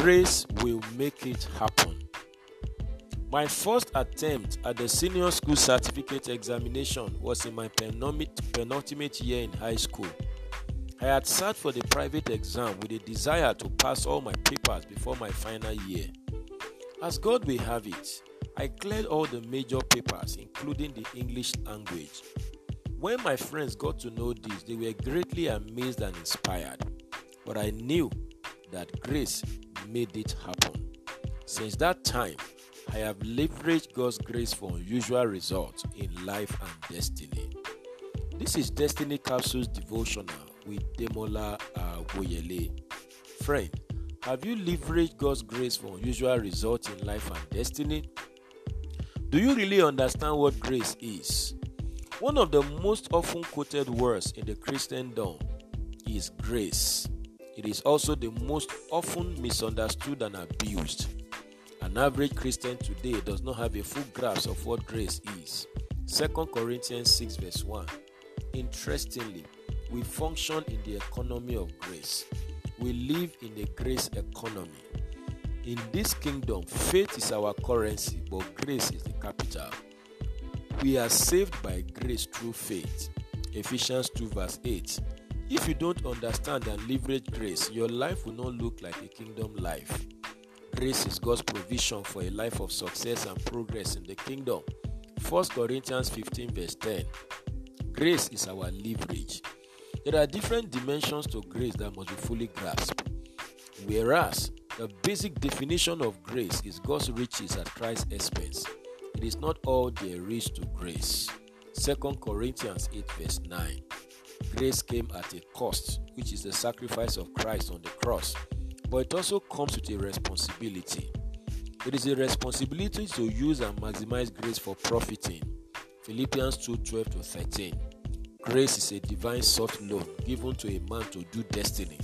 Grace will make it happen. My first attempt at the senior school certificate examination was in my penultimate year in high school. I had sat for the private exam with a desire to pass all my papers before my final year. As God will have it, I cleared all the major papers, including the English language. When my friends got to know this, they were greatly amazed and inspired. But I knew that grace made it happen. Since that time, I have leveraged God's grace for unusual results in life and destiny. This is Destiny Capsules Devotional with Demola Awoyele. Friend, have you leveraged God's grace for unusual results in life and destiny? Do you really understand what grace is? One of the most often quoted words in the Christendom is grace. It is also the most often misunderstood and abused. An average Christian today does not have a full grasp of what grace is. 2 Corinthians 6, verse 1. Interestingly, we function in the economy of grace. We live in a grace economy. In this kingdom, faith is our currency, but grace is the capital. We are saved by grace through faith. Ephesians 2, verse 8. If you don't understand and leverage grace, your life will not look like a kingdom life. Grace is God's provision for a life of success and progress in the kingdom. 1 Corinthians 15, verse 10. Grace is our leverage. There are different dimensions to grace that must be fully grasped. Whereas the basic definition of grace is God's riches at Christ's expense, it is not all there is to grace. 2 Corinthians 8, verse 9. Grace came at a cost, which is the sacrifice of Christ on the cross, but it also comes with a responsibility. It is a responsibility to use and maximize grace for profiting. Philippians 2 12 to 13. Grace is a divine soft loan given to a man to do destiny.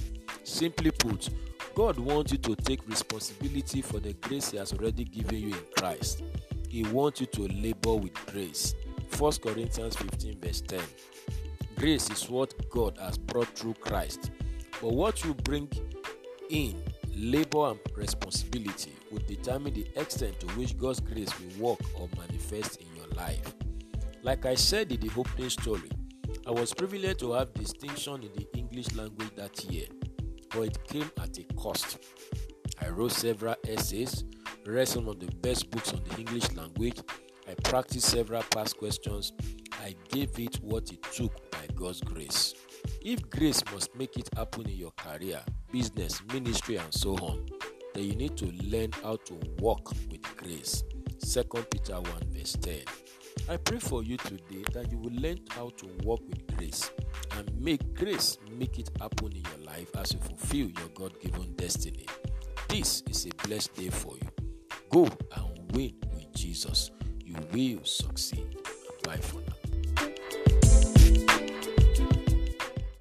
Simply put, God wants you to take responsibility for the grace He has already given you in Christ. He wants you to labor with grace. 1 Corinthians 15, verse 10. Grace is what God has brought through Christ. But what you bring in, labor and responsibility, will determine the extent to which God's grace will work or manifest in your life. Like I said in the opening story, I was privileged to have distinction in the English language that year, but it came at a cost. I wrote several essays, read some of the best books on the English language, I practiced several past questions, I gave it what it took by God's grace. If grace must make it happen in your career, business, ministry, and so on, then you need to learn how to walk with grace. 2 Peter 1 verse 10. I pray for you today that you will learn how to walk with grace and make grace make it happen in your life as you fulfill your God given destiny. This is a blessed day for you. Go and win with Jesus. You will succeed. Bye for now.